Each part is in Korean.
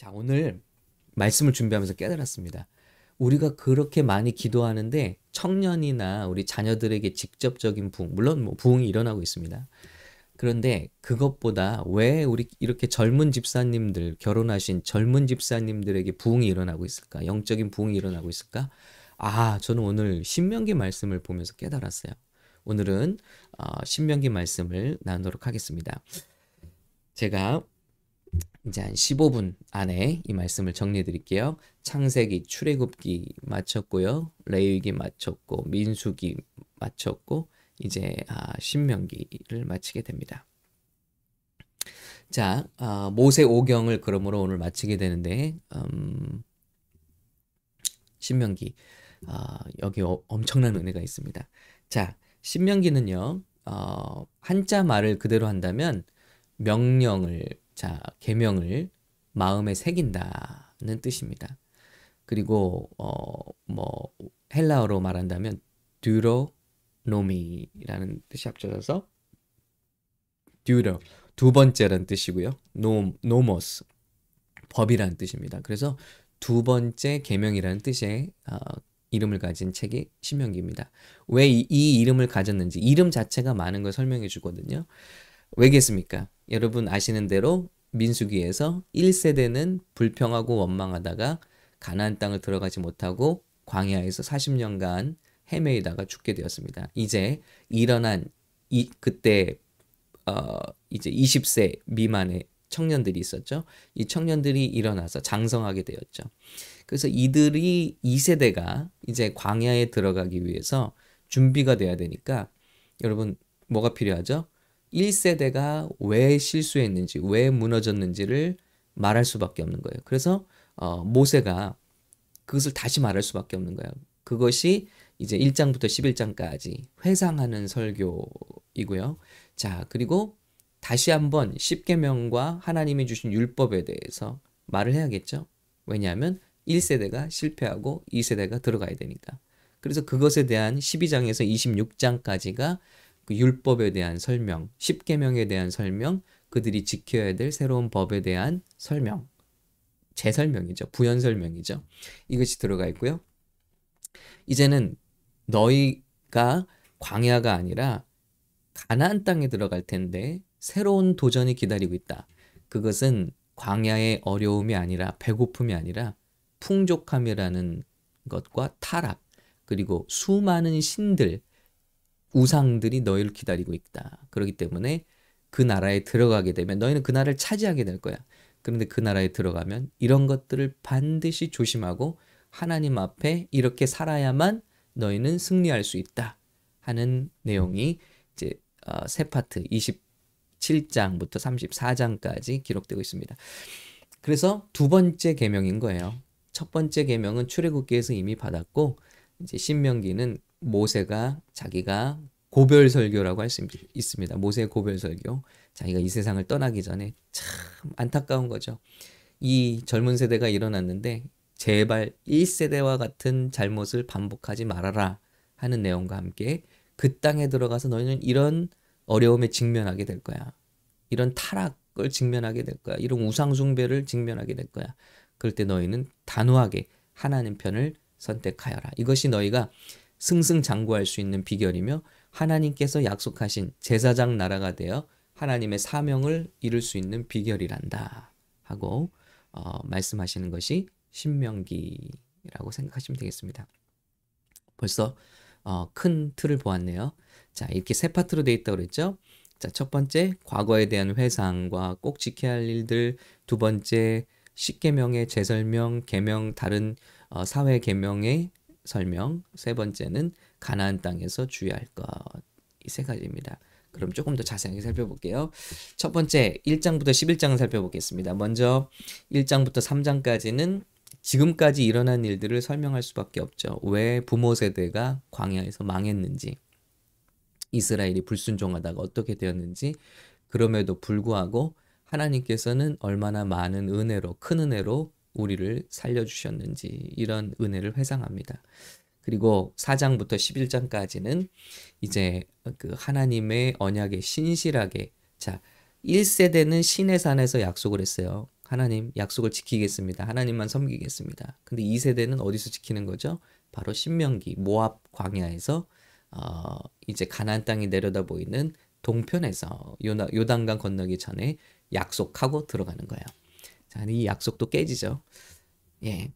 자, 오늘 말씀을 준비하면서 깨달았습니다. 우리가 그렇게 많이 기도하는데 청년이나 우리 자녀들에게 직접적인 부흥, 물론 뭐 부흥이 일어나고 있습니다. 그런데 그것보다 왜 우리 이렇게 젊은 집사님들, 결혼하신 젊은 집사님들에게 부흥이 일어나고 있을까? 영적인 부흥이 일어나고 있을까? 아, 저는 오늘 신명기 말씀을 보면서 깨달았어요. 오늘은 어, 신명기 말씀을 나누도록 하겠습니다. 제가 이제 한 15분 안에 이 말씀을 정리해 드릴게요. 창세기, 출애굽기 마쳤고요. 레위기 마쳤고 민수기 마쳤고 이제 아, 신명기를 마치게 됩니다. 자, 아, 모세 오경을 그러므로 오늘 마치게 되는데 음, 신명기 아, 여기 어, 엄청난 은혜가 있습니다. 자, 신명기는요. 어, 한자 말을 그대로 한다면 명령을 자, 계명을 마음에 새긴다는 뜻입니다. 그리고 어 뭐 헬라어로 말한다면 Deuteronomy라는 뜻이 합쳐져서 deutero 두 번째란 뜻이고요. 노 nomos 법이라는 뜻입니다. 그래서 두 번째 계명이라는 뜻의 어, 이름을 가진 책이 신명기입니다. 왜이 이름을 가졌는지 이름 자체가 많은 걸 설명해 주거든요. 왜겠습니까? 여러분 아시는 대로 민수기에서 1세대는 불평하고 원망하다가 가나안 땅을 들어가지 못하고 광야에서 40년간 헤매이다가 죽게 되었습니다. 이제 일어난 이 그때 어 이제 20세 미만의 청년들이 있었죠. 이 청년들이 일어나서 장성하게 되었죠. 그래서 이들이 2세대가 이제 광야에 들어가기 위해서 준비가 돼야 되니까 여러분 뭐가 필요하죠? 1세대가 왜 실수했는지, 왜 무너졌는지를 말할 수밖에 없는 거예요. 그래서 어, 모세가 그것을 다시 말할 수밖에 없는 거예요. 그것이 이제 1장부터 11장까지 회상하는 설교이고요. 자, 그리고 다시 한번 10계명과 하나님이 주신 율법에 대해서 말을 해야겠죠. 왜냐하면 1세대가 실패하고 2세대가 들어가야 되니까. 그래서 그것에 대한 12장에서 26장까지가 그 율법에 대한 설명, 십계명에 대한 설명, 그들이 지켜야 될 새로운 법에 대한 설명, 재설명이죠. 부연 설명이죠. 이것이 들어가 있고요. 이제는 너희가 광야가 아니라 가나안 땅에 들어갈 텐데 새로운 도전이 기다리고 있다. 그것은 광야의 어려움이 아니라 배고픔이 아니라 풍족함이라는 것과 타락 그리고 수많은 신들 우상들이 너희를 기다리고 있다. 그렇기 때문에 그 나라에 들어가게 되면 너희는 그 나라를 차지하게 될 거야. 그런데 그 나라에 들어가면 이런 것들을 반드시 조심하고 하나님 앞에 이렇게 살아야만 너희는 승리할 수 있다 하는 내용이 이제 어, 세 파트 27장부터 34장까지 기록되고 있습니다. 그래서 두 번째 계명인 거예요. 첫 번째 계명은 출애굽기에서 이미 받았고 이제 신명기는 모세가 자기가 고별 설교라고 할 수 있습니다. 모세의 고별 설교. 자기가 이 세상을 떠나기 전에 참 안타까운 거죠. 이 젊은 세대가 일어났는데 제발 1세대와 같은 잘못을 반복하지 말아라 하는 내용과 함께 그 땅에 들어가서 너희는 이런 어려움에 직면하게 될 거야. 이런 타락을 직면하게 될 거야. 이런 우상숭배를 직면하게 될 거야. 그럴 때 너희는 단호하게 하나님 편을 선택하여라. 이것이 너희가 승승장구할 수 있는 비결이며 하나님께서 약속하신 제사장 나라가 되어 하나님의 사명을 이룰 수 있는 비결이란다 하고 어, 말씀하시는 것이 신명기라고 생각하시면 되겠습니다. 벌써 어, 큰 틀을 보았네요. 자 이렇게 세 파트로 되어 있다고 그랬죠. 자첫 번째 과거에 대한 회상과 꼭 지켜야 할 일들 두 번째 십계명의 재설명 계명 다른 어, 사회 계명의 설명, 세 번째는 가나안 땅에서 주의할 것. 이 세 가지입니다. 그럼 조금 더 자세하게 살펴볼게요. 첫 번째 1장부터 11장을 살펴보겠습니다. 먼저 1장부터 3장까지는 지금까지 일어난 일들을 설명할 수밖에 없죠. 왜 부모 세대가 광야에서 망했는지, 이스라엘이 불순종하다가 어떻게 되었는지, 그럼에도 불구하고 하나님께서는 얼마나 많은 은혜로, 큰 은혜로 우리를 살려주셨는지 이런 은혜를 회상합니다. 그리고 4장부터 11장까지는 이제 그 하나님의 언약에 신실하게 자 1세대는 신의 산에서 약속을 했어요. 하나님 약속을 지키겠습니다. 하나님만 섬기겠습니다. 근데 2세대는 어디서 지키는 거죠? 바로 신명기 모압 광야에서 어, 이제 가나안 땅이 내려다 보이는 동편에서 요나, 요단강 건너기 전에 약속하고 들어가는 거예요. 자, 이 약속도 깨지죠. 예.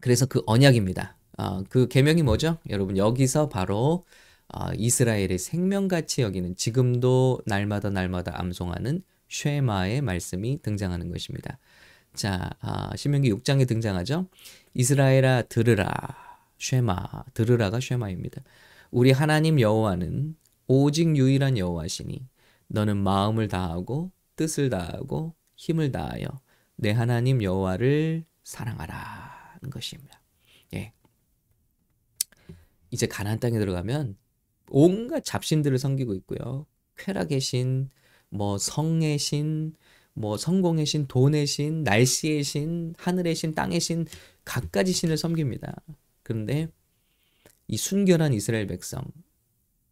그래서 그 언약입니다. 어, 그 계명이 뭐죠? 여러분 여기서 바로 어, 이스라엘의 생명같이 여기는 지금도 날마다 날마다 암송하는 쉐마의 말씀이 등장하는 것입니다. 자, 아, 신명기 6장에 등장하죠. 이스라엘아 들으라. 쉐마. 들으라가 쉐마입니다. 우리 하나님 여호와는 오직 유일한 여호와시니 너는 마음을 다하고 뜻을 다하고 힘을 다하여 내 하나님 여호와를 사랑하라는 것입니다. 예. 이제 가나안 땅에 들어가면 온갖 잡신들을 섬기고 있고요. 쾌락의 신, 뭐 성의 신, 뭐 성공의 신, 돈의 신, 날씨의 신, 하늘의 신, 땅의 신, 각가지 신을 섬깁니다. 그런데 이 순결한 이스라엘 백성,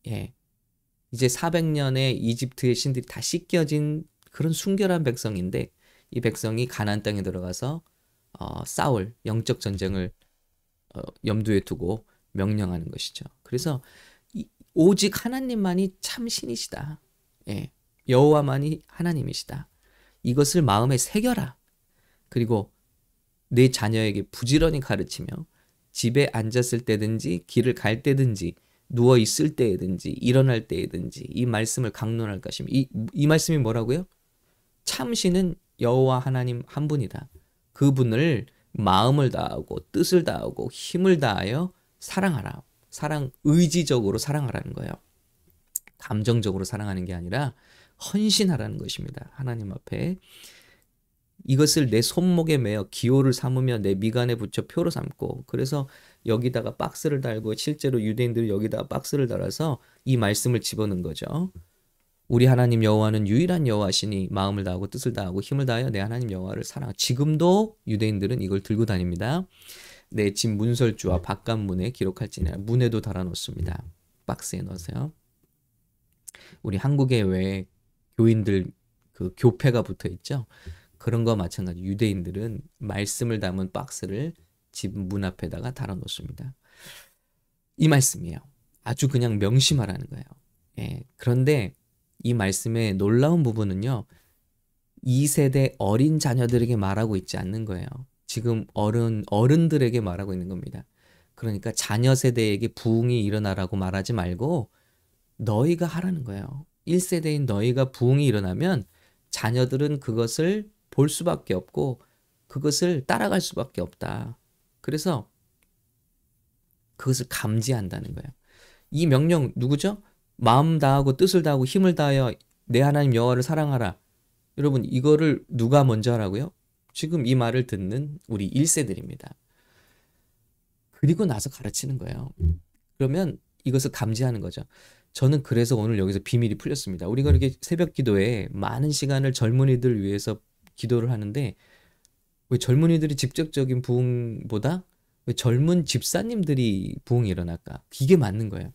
예, 이제 400년의 이집트의 신들이 다 씻겨진 그런 순결한 백성인데 이 백성이 가나안 땅에 들어가서 어, 싸울 영적 전쟁을 어, 염두에 두고 명령하는 것이죠. 그래서 이, 오직 하나님만이 참 신이시다. 예, 여호와만이 하나님이시다. 이것을 마음에 새겨라. 그리고 내 자녀에게 부지런히 가르치며 집에 앉았을 때든지 길을 갈 때든지 누워 있을 때든지 일어날 때든지 이 말씀을 강론할 것이며 이, 이 말씀이 뭐라고요? 참신은 여호와 하나님 한 분이다. 그분을 마음을 다하고 뜻을 다하고 힘을 다하여 사랑하라. 사랑 의지적으로 사랑하라는 거예요. 감정적으로 사랑하는 게 아니라 헌신하라는 것입니다. 하나님 앞에 이것을 내 손목에 매어 기호를 삼으며 내 미간에 붙여 표로 삼고 그래서 여기다가 박스를 달고 실제로 유대인들이 여기다가 박스를 달아서 이 말씀을 집어넣은 거죠. 우리 하나님 여호와는 유일한 여호와시니 마음을 다하고 뜻을 다하고 힘을 다하여 내 하나님 여호와를 사랑. 지금도 유대인들은 이걸 들고 다닙니다. 내 집 문설주와 바깥문에 기록할지니라 문에도 달아놓습니다. 박스에 넣으세요. 우리 한국에 왜 교인들 그 교패가 붙어 있죠? 그런 거 마찬가지. 유대인들은 말씀을 담은 박스를 집 문 앞에다가 달아놓습니다. 이 말씀이에요. 아주 그냥 명심하라는 거예요. 예. 그런데 이 말씀의 놀라운 부분은요. 2세대 어린 자녀들에게 말하고 있지 않는 거예요. 지금 어른 어른들에게 말하고 있는 겁니다. 그러니까 자녀 세대에게 부흥이 일어나라고 말하지 말고 너희가 하라는 거예요. 1세대인 너희가 부흥이 일어나면 자녀들은 그것을 볼 수밖에 없고 그것을 따라갈 수밖에 없다. 그래서 그것을 감지한다는 거예요. 이 명령 누구죠? 마음 다하고 뜻을 다하고 힘을 다하여 내 하나님 여호와를 사랑하라. 여러분 이거를 누가 먼저 하라고요? 지금 이 말을 듣는 우리 1세들입니다. 그리고 나서 가르치는 거예요. 그러면 이것을 감지하는 거죠. 저는 그래서 오늘 여기서 비밀이 풀렸습니다. 우리가 이렇게 새벽 기도에 많은 시간을 젊은이들 위해서 기도를 하는데 왜 젊은이들이 직접적인 부흥보다 왜 젊은 집사님들이 부흥이 일어날까? 이게 맞는 거예요.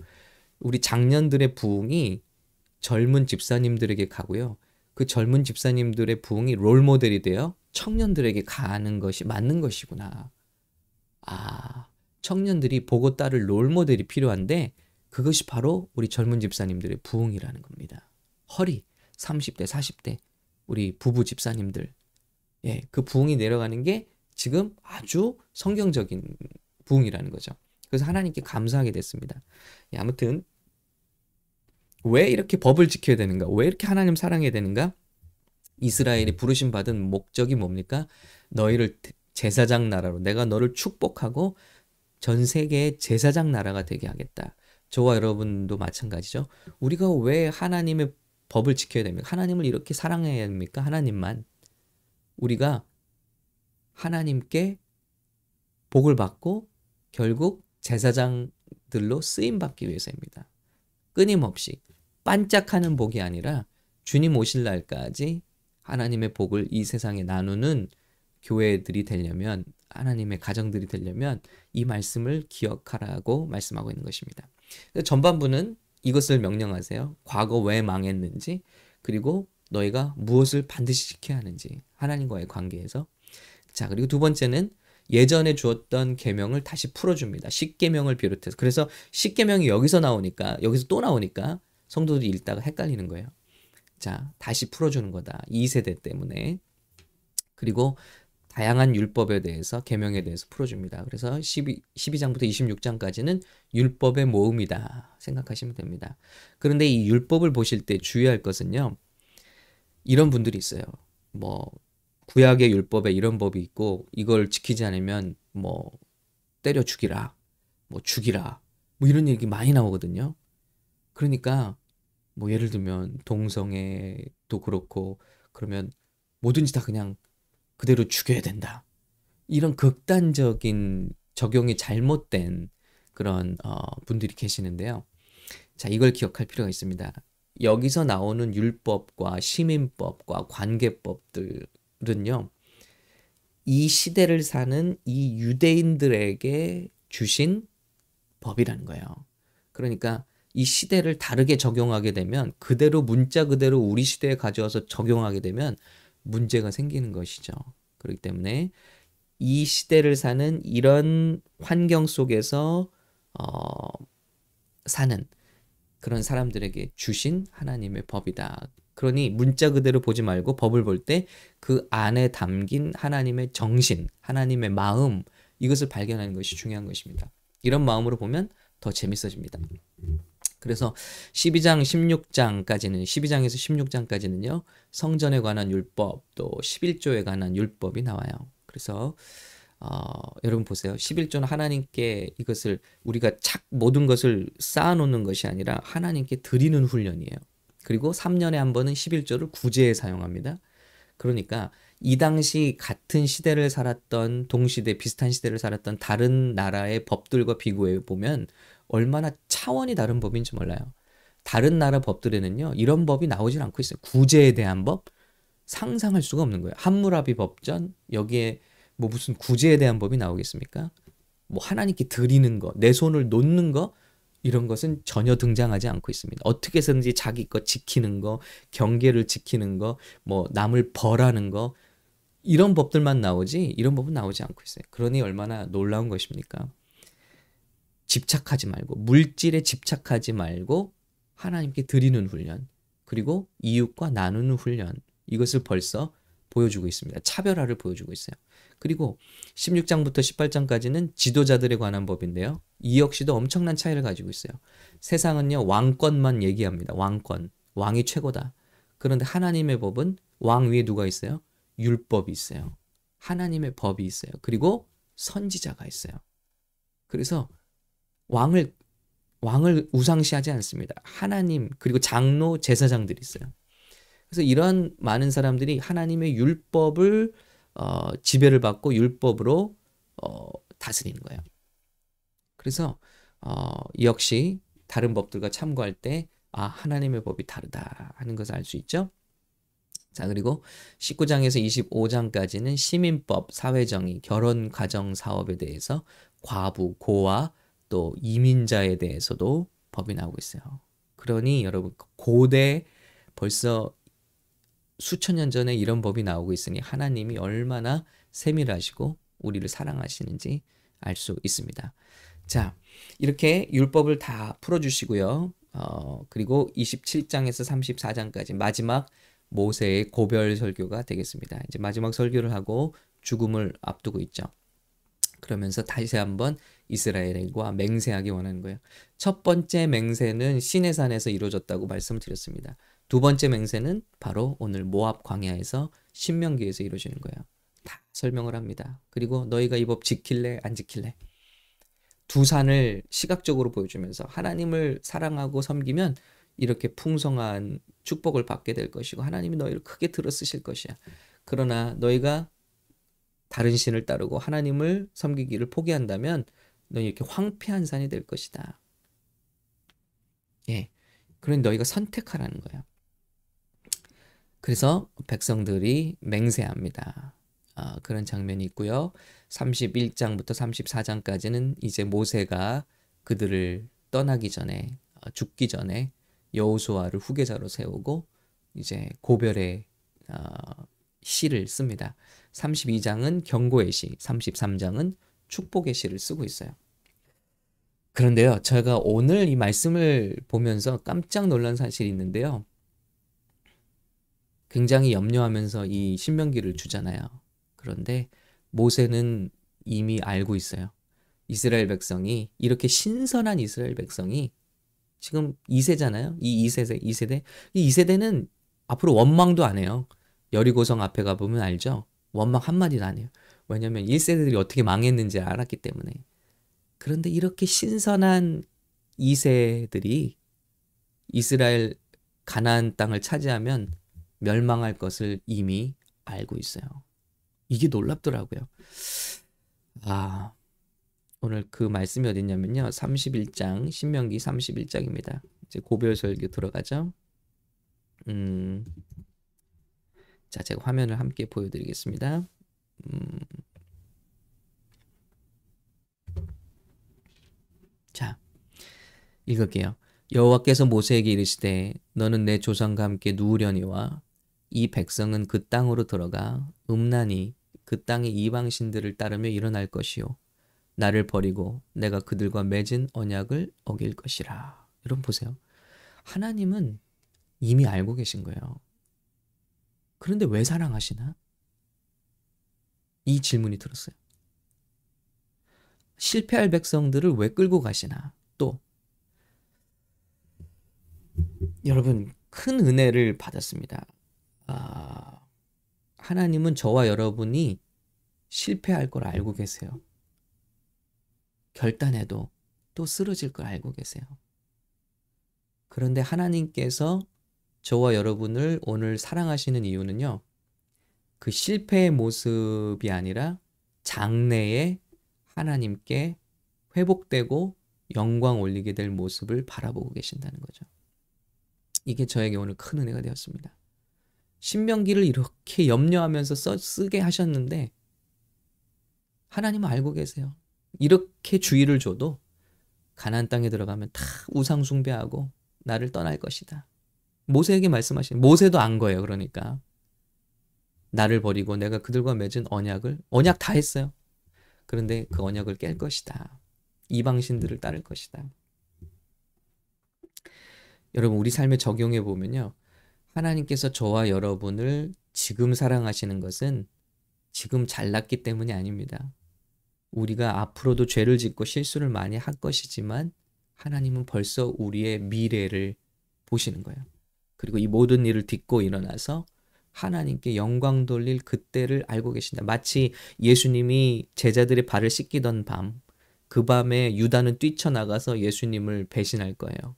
우리 장년들의 부흥이 젊은 집사님들에게 가고요. 그 젊은 집사님들의 부흥이 롤 모델이 되어 청년들에게 가는 것이 맞는 것이구나. 아, 청년들이 보고 따를 롤 모델이 필요한데 그것이 바로 우리 젊은 집사님들의 부흥이라는 겁니다. 허리 30대, 40대 우리 부부 집사님들 예, 그 부흥이 내려가는 게 지금 아주 성경적인 부흥이라는 거죠. 그래서 하나님께 감사하게 됐습니다. 예, 아무튼 왜 이렇게 법을 지켜야 되는가? 왜 이렇게 하나님 사랑해야 되는가? 이스라엘이 부르심 받은 목적이 뭡니까? 너희를 제사장 나라로 내가 너를 축복하고 전 세계의 제사장 나라가 되게 하겠다. 저와 여러분도 마찬가지죠. 우리가 왜 하나님의 법을 지켜야 됩니까? 하나님을 이렇게 사랑해야 됩니까? 하나님만. 우리가 하나님께 복을 받고 결국 제사장들로 쓰임 받기 위해서입니다. 끊임없이 반짝하는 복이 아니라 주님 오실 날까지 하나님의 복을 이 세상에 나누는 교회들이 되려면 하나님의 가정들이 되려면 이 말씀을 기억하라고 말씀하고 있는 것입니다. 전반부는 이것을 명령하세요. 과거 왜 망했는지 그리고 너희가 무엇을 반드시 지켜야 하는지 하나님과의 관계에서. 자, 그리고 두 번째는 예전에 주었던 계명을 다시 풀어줍니다. 십계명을 비롯해서. 그래서 십계명이 여기서 나오니까 여기서 또 나오니까 성도들이 읽다가 헷갈리는 거예요. 자, 다시 풀어주는 거다. 2세대 때문에. 그리고 다양한 율법에 대해서 계명에 대해서 풀어줍니다. 그래서 12, 12장부터 26장까지는 율법의 모음이다 생각하시면 됩니다. 그런데 이 율법을 보실 때 주의할 것은요. 이런 분들이 있어요. 뭐 구약의 율법에 이런 법이 있고 이걸 지키지 않으면 뭐 때려 죽이라, 뭐 죽이라, 뭐 이런 얘기 많이 나오거든요. 그러니까 뭐 예를 들면 동성애도 그렇고 그러면 뭐든지 다 그냥 그대로 죽여야 된다. 이런 극단적인 적용이 잘못된 그런 어, 분들이 계시는데요. 자, 이걸 기억할 필요가 있습니다. 여기서 나오는 율법과 시민법과 관계법들 은요, 이 시대를 사는 이 유대인들에게 주신 법이라는 거예요. 그러니까 이 시대를 다르게 적용하게 되면 그대로 문자 그대로 우리 시대에 가져와서 적용하게 되면 문제가 생기는 것이죠. 그렇기 때문에 이 시대를 사는 이런 환경 속에서 어, 사는 그런 사람들에게 주신 하나님의 법이다. 그러니 문자 그대로 보지 말고 법을 볼 때 그 안에 담긴 하나님의 정신, 하나님의 마음 이것을 발견하는 것이 중요한 것입니다. 이런 마음으로 보면 더 재밌어집니다. 그래서 12장, 16장까지는 12장에서 16장까지는요. 성전에 관한 율법 또 11조에 관한 율법이 나와요. 그래서 어, 여러분 보세요. 11조는 하나님께 이것을 우리가 착 모든 것을 쌓아 놓는 것이 아니라 하나님께 드리는 훈련이에요. 그리고 3년에 한 번은 11조를 구제에 사용합니다. 그러니까 이 당시 같은 시대를 살았던 동시대 비슷한 시대를 살았던 다른 나라의 법들과 비교해 보면 얼마나 차원이 다른 법인지 몰라요. 다른 나라 법들에는요, 이런 법이 나오질 않고 있어요. 구제에 대한 법? 상상할 수가 없는 거예요. 함무라비 법전? 여기에 뭐 무슨 구제에 대한 법이 나오겠습니까? 뭐 하나님께 드리는 거, 내 손을 놓는 거, 이런 것은 전혀 등장하지 않고 있습니다. 어떻게 해서든지 자기 것 지키는 거, 경계를 지키는 거, 뭐 남을 벌하는 거, 이런 법들만 나오지, 이런 법은 나오지 않고 있어요. 그러니 얼마나 놀라운 것입니까? 집착하지 말고 물질에 집착하지 말고 하나님께 드리는 훈련 그리고 이웃과 나누는 훈련 이것을 벌써 보여주고 있습니다. 차별화를 보여주고 있어요. 그리고 16장부터 18장까지는 지도자들에 관한 법인데요. 이 역시도 엄청난 차이를 가지고 있어요. 세상은요, 왕권만 얘기합니다. 왕권. 왕이 최고다. 그런데 하나님의 법은 왕 위에 누가 있어요? 율법이 있어요. 하나님의 법이 있어요. 그리고 선지자가 있어요. 그래서 왕을 왕을 우상시하지 않습니다. 하나님 그리고 장로 제사장들이 있어요. 그래서 이런 많은 사람들이 하나님의 율법을 어, 지배를 받고 율법으로 어, 다스리는 거예요. 그래서 어, 역시 다른 법들과 참고할 때 아, 하나님의 법이 다르다 하는 것을 알 수 있죠. 자, 그리고 19장에서 25장까지는 시민법, 사회정의, 결혼 가정 사업에 대해서 과부, 고아, 또 이민자에 대해서도 법이 나오고 있어요. 그러니 여러분 고대 벌써 수천 년 전에 이런 법이 나오고 있으니 하나님이 얼마나 세밀하시고 우리를 사랑하시는지 알 수 있습니다. 자, 이렇게 율법을 다 풀어주시고요. 어, 그리고 27장에서 34장까지 마지막 모세의 고별 설교가 되겠습니다. 이제 마지막 설교를 하고 죽음을 앞두고 있죠. 그러면서 다시 한번 이스라엘과 맹세하기 원하는 거예요. 첫 번째 맹세는 시내산에서 이루어졌다고 말씀을 드렸습니다. 두 번째 맹세는 바로 오늘 모압 광야에서 신명기에서 이루어지는 거예요. 다 설명을 합니다. 그리고 너희가 이 법 지킬래 안 지킬래? 두 산을 시각적으로 보여주면서 하나님을 사랑하고 섬기면 이렇게 풍성한 축복을 받게 될 것이고 하나님이 너희를 크게 들어 쓰실 것이야. 그러나 너희가 다른 신을 따르고 하나님을 섬기기를 포기한다면 너 이렇게 황폐한 산이 될 것이다. 예. 그런 너희가 선택하라는 거예요. 그래서 백성들이 맹세합니다. 아, 그런 장면이 있고요. 31장부터 34장까지는 이제 모세가 그들을 떠나기 전에 어, 죽기 전에 여호수아를 후계자로 세우고 이제 고별의 어, 시를 씁니다. 32장은 경고의 시, 33장은 축복의 시를 쓰고 있어요. 그런데요, 제가 오늘 이 말씀을 보면서 깜짝 놀란 사실이 있는데요. 굉장히 염려하면서 이 신명기를 주잖아요. 그런데 모세는 이미 알고 있어요. 이스라엘 백성이 이렇게 신선한 이스라엘 백성이 지금 2세잖아요. 이 2세대 2세대 이 2세대는 앞으로 원망도 안 해요. 여리고성 앞에 가 보면 알죠. 원망 한마디도 안 해요. 왜냐면 1세대들이 어떻게 망했는지 알았기 때문에. 그런데 이렇게 신선한 2세들이 이스라엘 가나안 땅을 차지하면 멸망할 것을 이미 알고 있어요. 이게 놀랍더라고요. 아, 오늘 그 말씀이 어딨냐면요. 31장, 신명기 31장입니다. 이제 고별설교 들어가죠. 음, 자, 제가 화면을 함께 보여드리겠습니다. 음, 자, 읽을게요. 여호와께서 모세에게 이르시되 너는 내 조상과 함께 누우려니와 이 백성은 그 땅으로 들어가 음란히 그 땅의 이방 신들을 따르며 일어날 것이요 나를 버리고 내가 그들과 맺은 언약을 어길 것이라. 여러분 보세요. 하나님은 이미 알고 계신 거예요. 그런데 왜 사랑하시나? 이 질문이 들었어요. 실패할 백성들을 왜 끌고 가시나? 또 여러분 큰 은혜를 받았습니다. 아, 하나님은 저와 여러분이 실패할 걸 알고 계세요. 결단해도 또 쓰러질 걸 알고 계세요. 그런데 하나님께서 저와 여러분을 오늘 사랑하시는 이유는요. 그 실패의 모습이 아니라 장래에 하나님께 회복되고 영광 올리게 될 모습을 바라보고 계신다는 거죠. 이게 저에게 오늘 큰 은혜가 되었습니다. 신명기를 이렇게 염려하면서 써, 쓰게 하셨는데 하나님은 알고 계세요. 이렇게 주의를 줘도 가나안 땅에 들어가면 다 우상 숭배하고 나를 떠날 것이다. 모세에게 말씀하신 모세도 안 거예요. 그러니까 나를 버리고 내가 그들과 맺은 언약을 언약 다 했어요. 그런데 그 언약을 깰 것이다. 이방신들을 따를 것이다. 여러분 우리 삶에 적용해 보면요. 하나님께서 저와 여러분을 지금 사랑하시는 것은 지금 잘났기 때문이 아닙니다. 우리가 앞으로도 죄를 짓고 실수를 많이 할 것이지만 하나님은 벌써 우리의 미래를 보시는 거예요. 그리고 이 모든 일을 딛고 일어나서 하나님께 영광 돌릴 그때를 알고 계신다. 마치 예수님이 제자들의 발을 씻기던 밤, 그 밤에 유다는 뛰쳐나가서 예수님을 배신할 거예요.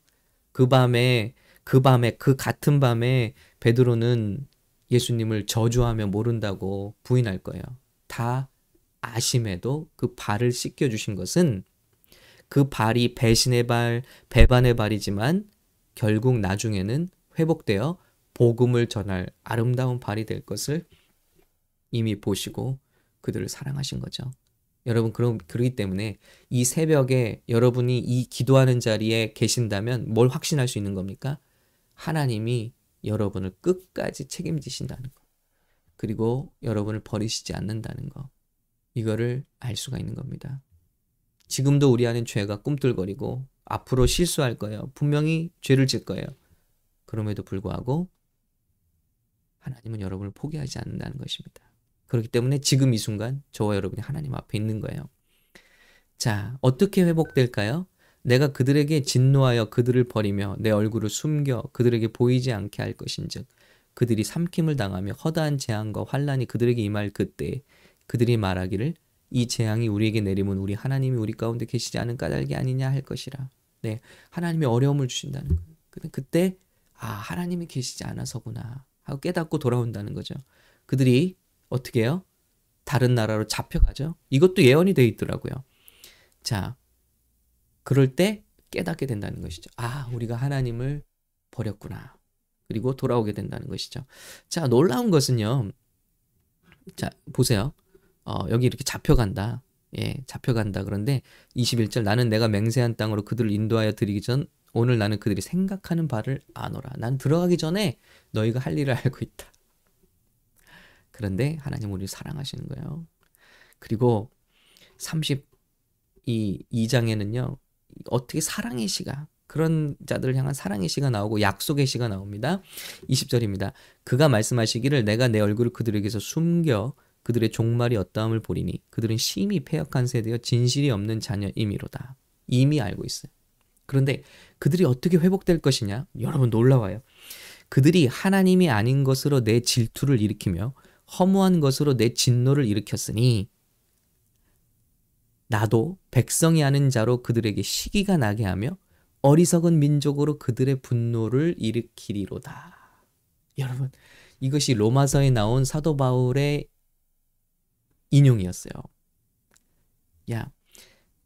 그 밤에 그 밤에 그 같은 밤에 베드로는 예수님을 저주하며 모른다고 부인할 거예요. 다 아심에도 그 발을 씻겨 주신 것은 그 발이 배신의 발, 배반의 발이지만 결국 나중에는 회복되어 복음을 전할 아름다운 발이 될 것을 이미 보시고 그들을 사랑하신 거죠. 여러분 그럼 그러기 때문에 이 새벽에 여러분이 이 기도하는 자리에 계신다면 뭘 확신할 수 있는 겁니까? 하나님이 여러분을 끝까지 책임지신다는 거. 그리고 여러분을 버리시지 않는다는 거. 이거를 알 수가 있는 겁니다. 지금도 우리 안에 죄가 꿈틀거리고 앞으로 실수할 거예요. 분명히 죄를 질 거예요. 그럼에도 불구하고 하나님은 여러분을 포기하지 않는다는 것입니다. 그렇기 때문에 지금 이 순간 저와 여러분이 하나님 앞에 있는 거예요. 자, 어떻게 회복될까요? 내가 그들에게 진노하여 그들을 버리며 내 얼굴을 숨겨 그들에게 보이지 않게 할 것인즉 그들이 삼킴을 당하며 허다한 재앙과 환란이 그들에게 임할 그때 그들이 말하기를 이 재앙이 우리에게 내리면 우리 하나님이 우리 가운데 계시지 않은 까닭이 아니냐 할 것이라. 네, 하나님이 어려움을 주신다는 거예요. 그때 아 하나님이 계시지 않아서구나 하고 깨닫고 돌아온다는 거죠. 그들이 어떻게 해요? 다른 나라로 잡혀가죠. 이것도 예언이 되어 있더라고요. 자, 그럴 때 깨닫게 된다는 것이죠. 아, 우리가 하나님을 버렸구나. 그리고 돌아오게 된다는 것이죠. 자, 놀라운 것은요. 자, 보세요. 어, 여기 이렇게 잡혀간다. 예, 잡혀간다. 그런데 21절 나는 내가 맹세한 땅으로 그들을 인도하여 드리기 전 오늘 나는 그들이 생각하는 바를 아노라. 난 들어가기 전에 너희가 할 일을 알고 있다. 그런데 하나님 우리를 사랑하시는 거예요. 그리고 32장에는요. 어떻게 사랑의 시가 그런 자들을 향한 사랑의 시가 나오고 약속의 시가 나옵니다. 20절입니다. 그가 말씀하시기를 내가 내 얼굴을 그들에게서 숨겨 그들의 종말이 어떠함을 보리니 그들은 심히 폐역한 세대여 진실이 없는 자녀임이로다. 이미 알고 있어요. 그런데 그들이 어떻게 회복될 것이냐? 여러분 놀라워요. 그들이 하나님이 아닌 것으로 내 질투를 일으키며 허무한 것으로 내 진노를 일으켰으니 나도 백성이 아는 자로 그들에게 시기가 나게 하며 어리석은 민족으로 그들의 분노를 일으키리로다. 여러분, 이것이 로마서에 나온 사도 바울의 인용이었어요. 야,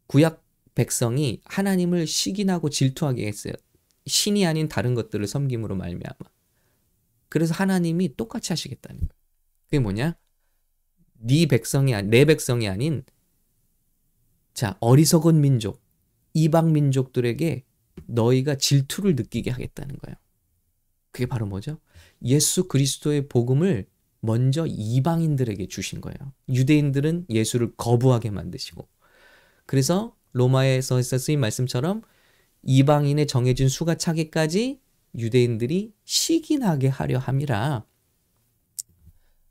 구약 백성이 하나님을 시기나고 질투하게 했어요. 신이 아닌 다른 것들을 섬김으로 말미암아. 그래서 하나님이 똑같이 하시겠다는 거예요. 그게 뭐냐? 네 백성이 내 백성이 아닌 자, 어리석은 민족, 이방 민족들에게 너희가 질투를 느끼게 하겠다는 거예요. 그게 바로 뭐죠? 예수 그리스도의 복음을 먼저 이방인들에게 주신 거예요. 유대인들은 예수를 거부하게 만드시고. 그래서 로마에서 쓰인 말씀처럼 이방인의 정해진 수가 차기까지 유대인들이 시기나게 하려 함이라.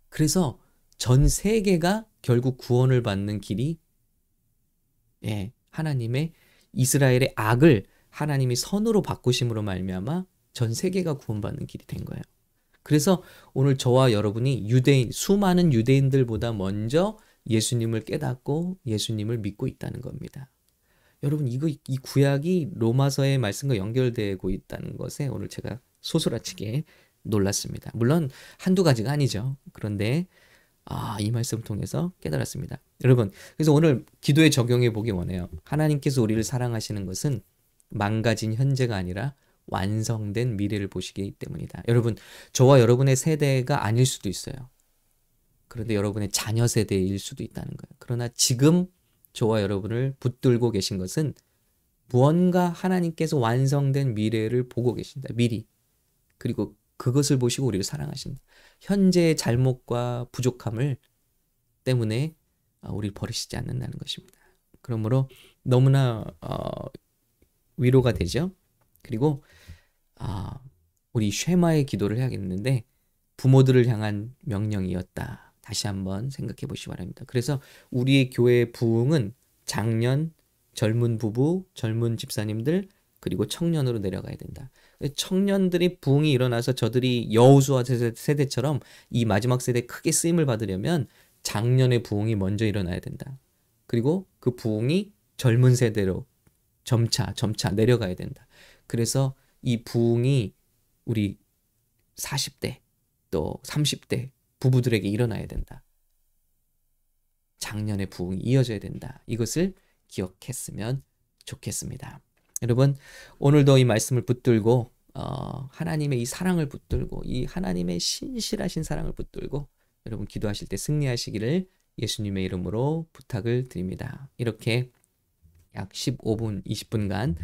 그래서 전 세계가 결국 구원을 받는 길이 예, 하나님의 이스라엘의 악을 하나님이 선으로 바꾸심으로 말미암아 전 세계가 구원받는 길이 된 거예요. 그래서 오늘 저와 여러분이 유대인 수많은 유대인들보다 먼저 예수님을 깨닫고 예수님을 믿고 있다는 겁니다. 여러분 이거 이 구약이 로마서의 말씀과 연결되고 있다는 것에 오늘 제가 소소라치게 놀랐습니다. 물론 한두 가지가 아니죠. 그런데 아, 이 말씀을 통해서 깨달았습니다. 여러분, 그래서 오늘 기도에 적용해 보기 원해요. 하나님께서 우리를 사랑하시는 것은 망가진 현재가 아니라 완성된 미래를 보시기 때문이다. 여러분, 저와 여러분의 세대가 아닐 수도 있어요. 그런데 여러분의 자녀 세대일 수도 있다는 거예요. 그러나 지금 저와 여러분을 붙들고 계신 것은 무언가 하나님께서 완성된 미래를 보고 계신다. 미리. 그리고 그것을 보시고 우리를 사랑하신다. 현재의 잘못과 부족함을 때문에 아, 우리를 버리시지 않는다는 것입니다. 그러므로 너무나 어, 위로가 되죠. 그리고 아, 우리 쉐마의 기도를 해야겠는데 부모들을 향한 명령이었다. 다시 한번 생각해 보시기 바랍니다. 그래서 우리의 교회의 부흥은 장년, 젊은 부부, 젊은 집사님들, 그리고 청년으로 내려가야 된다. 청년들이 부흥이 일어나서 저들이 여우수와 세대처럼 이 마지막 세대에 크게 쓰임을 받으려면 작년의 부흥이 먼저 일어나야 된다. 그리고 그 부흥이 젊은 세대로 점차 점차 내려가야 된다. 그래서 이 부흥이 우리 40대 또 30대 부부들에게 일어나야 된다. 작년의 부흥이 이어져야 된다. 이것을 기억했으면 좋겠습니다. 여러분 오늘도 이 말씀을 붙들고 어, 하나님의 이 사랑을 붙들고 이 하나님의 신실하신 사랑을 붙들고 여러분 기도하실 때 승리하시기를 예수님의 이름으로 부탁을 드립니다. 이렇게 약 15분, 20분간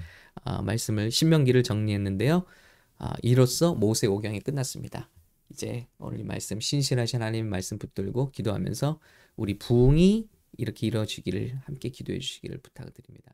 어, 말씀을 신명기를 정리했는데요. 어, 이로써 모세 오경이 끝났습니다. 이제 오늘 말씀 신실하신 하나님 말씀 붙들고 기도하면서 우리 부흥이 이렇게 이루어지기를 함께 기도해 주시기를 부탁드립니다.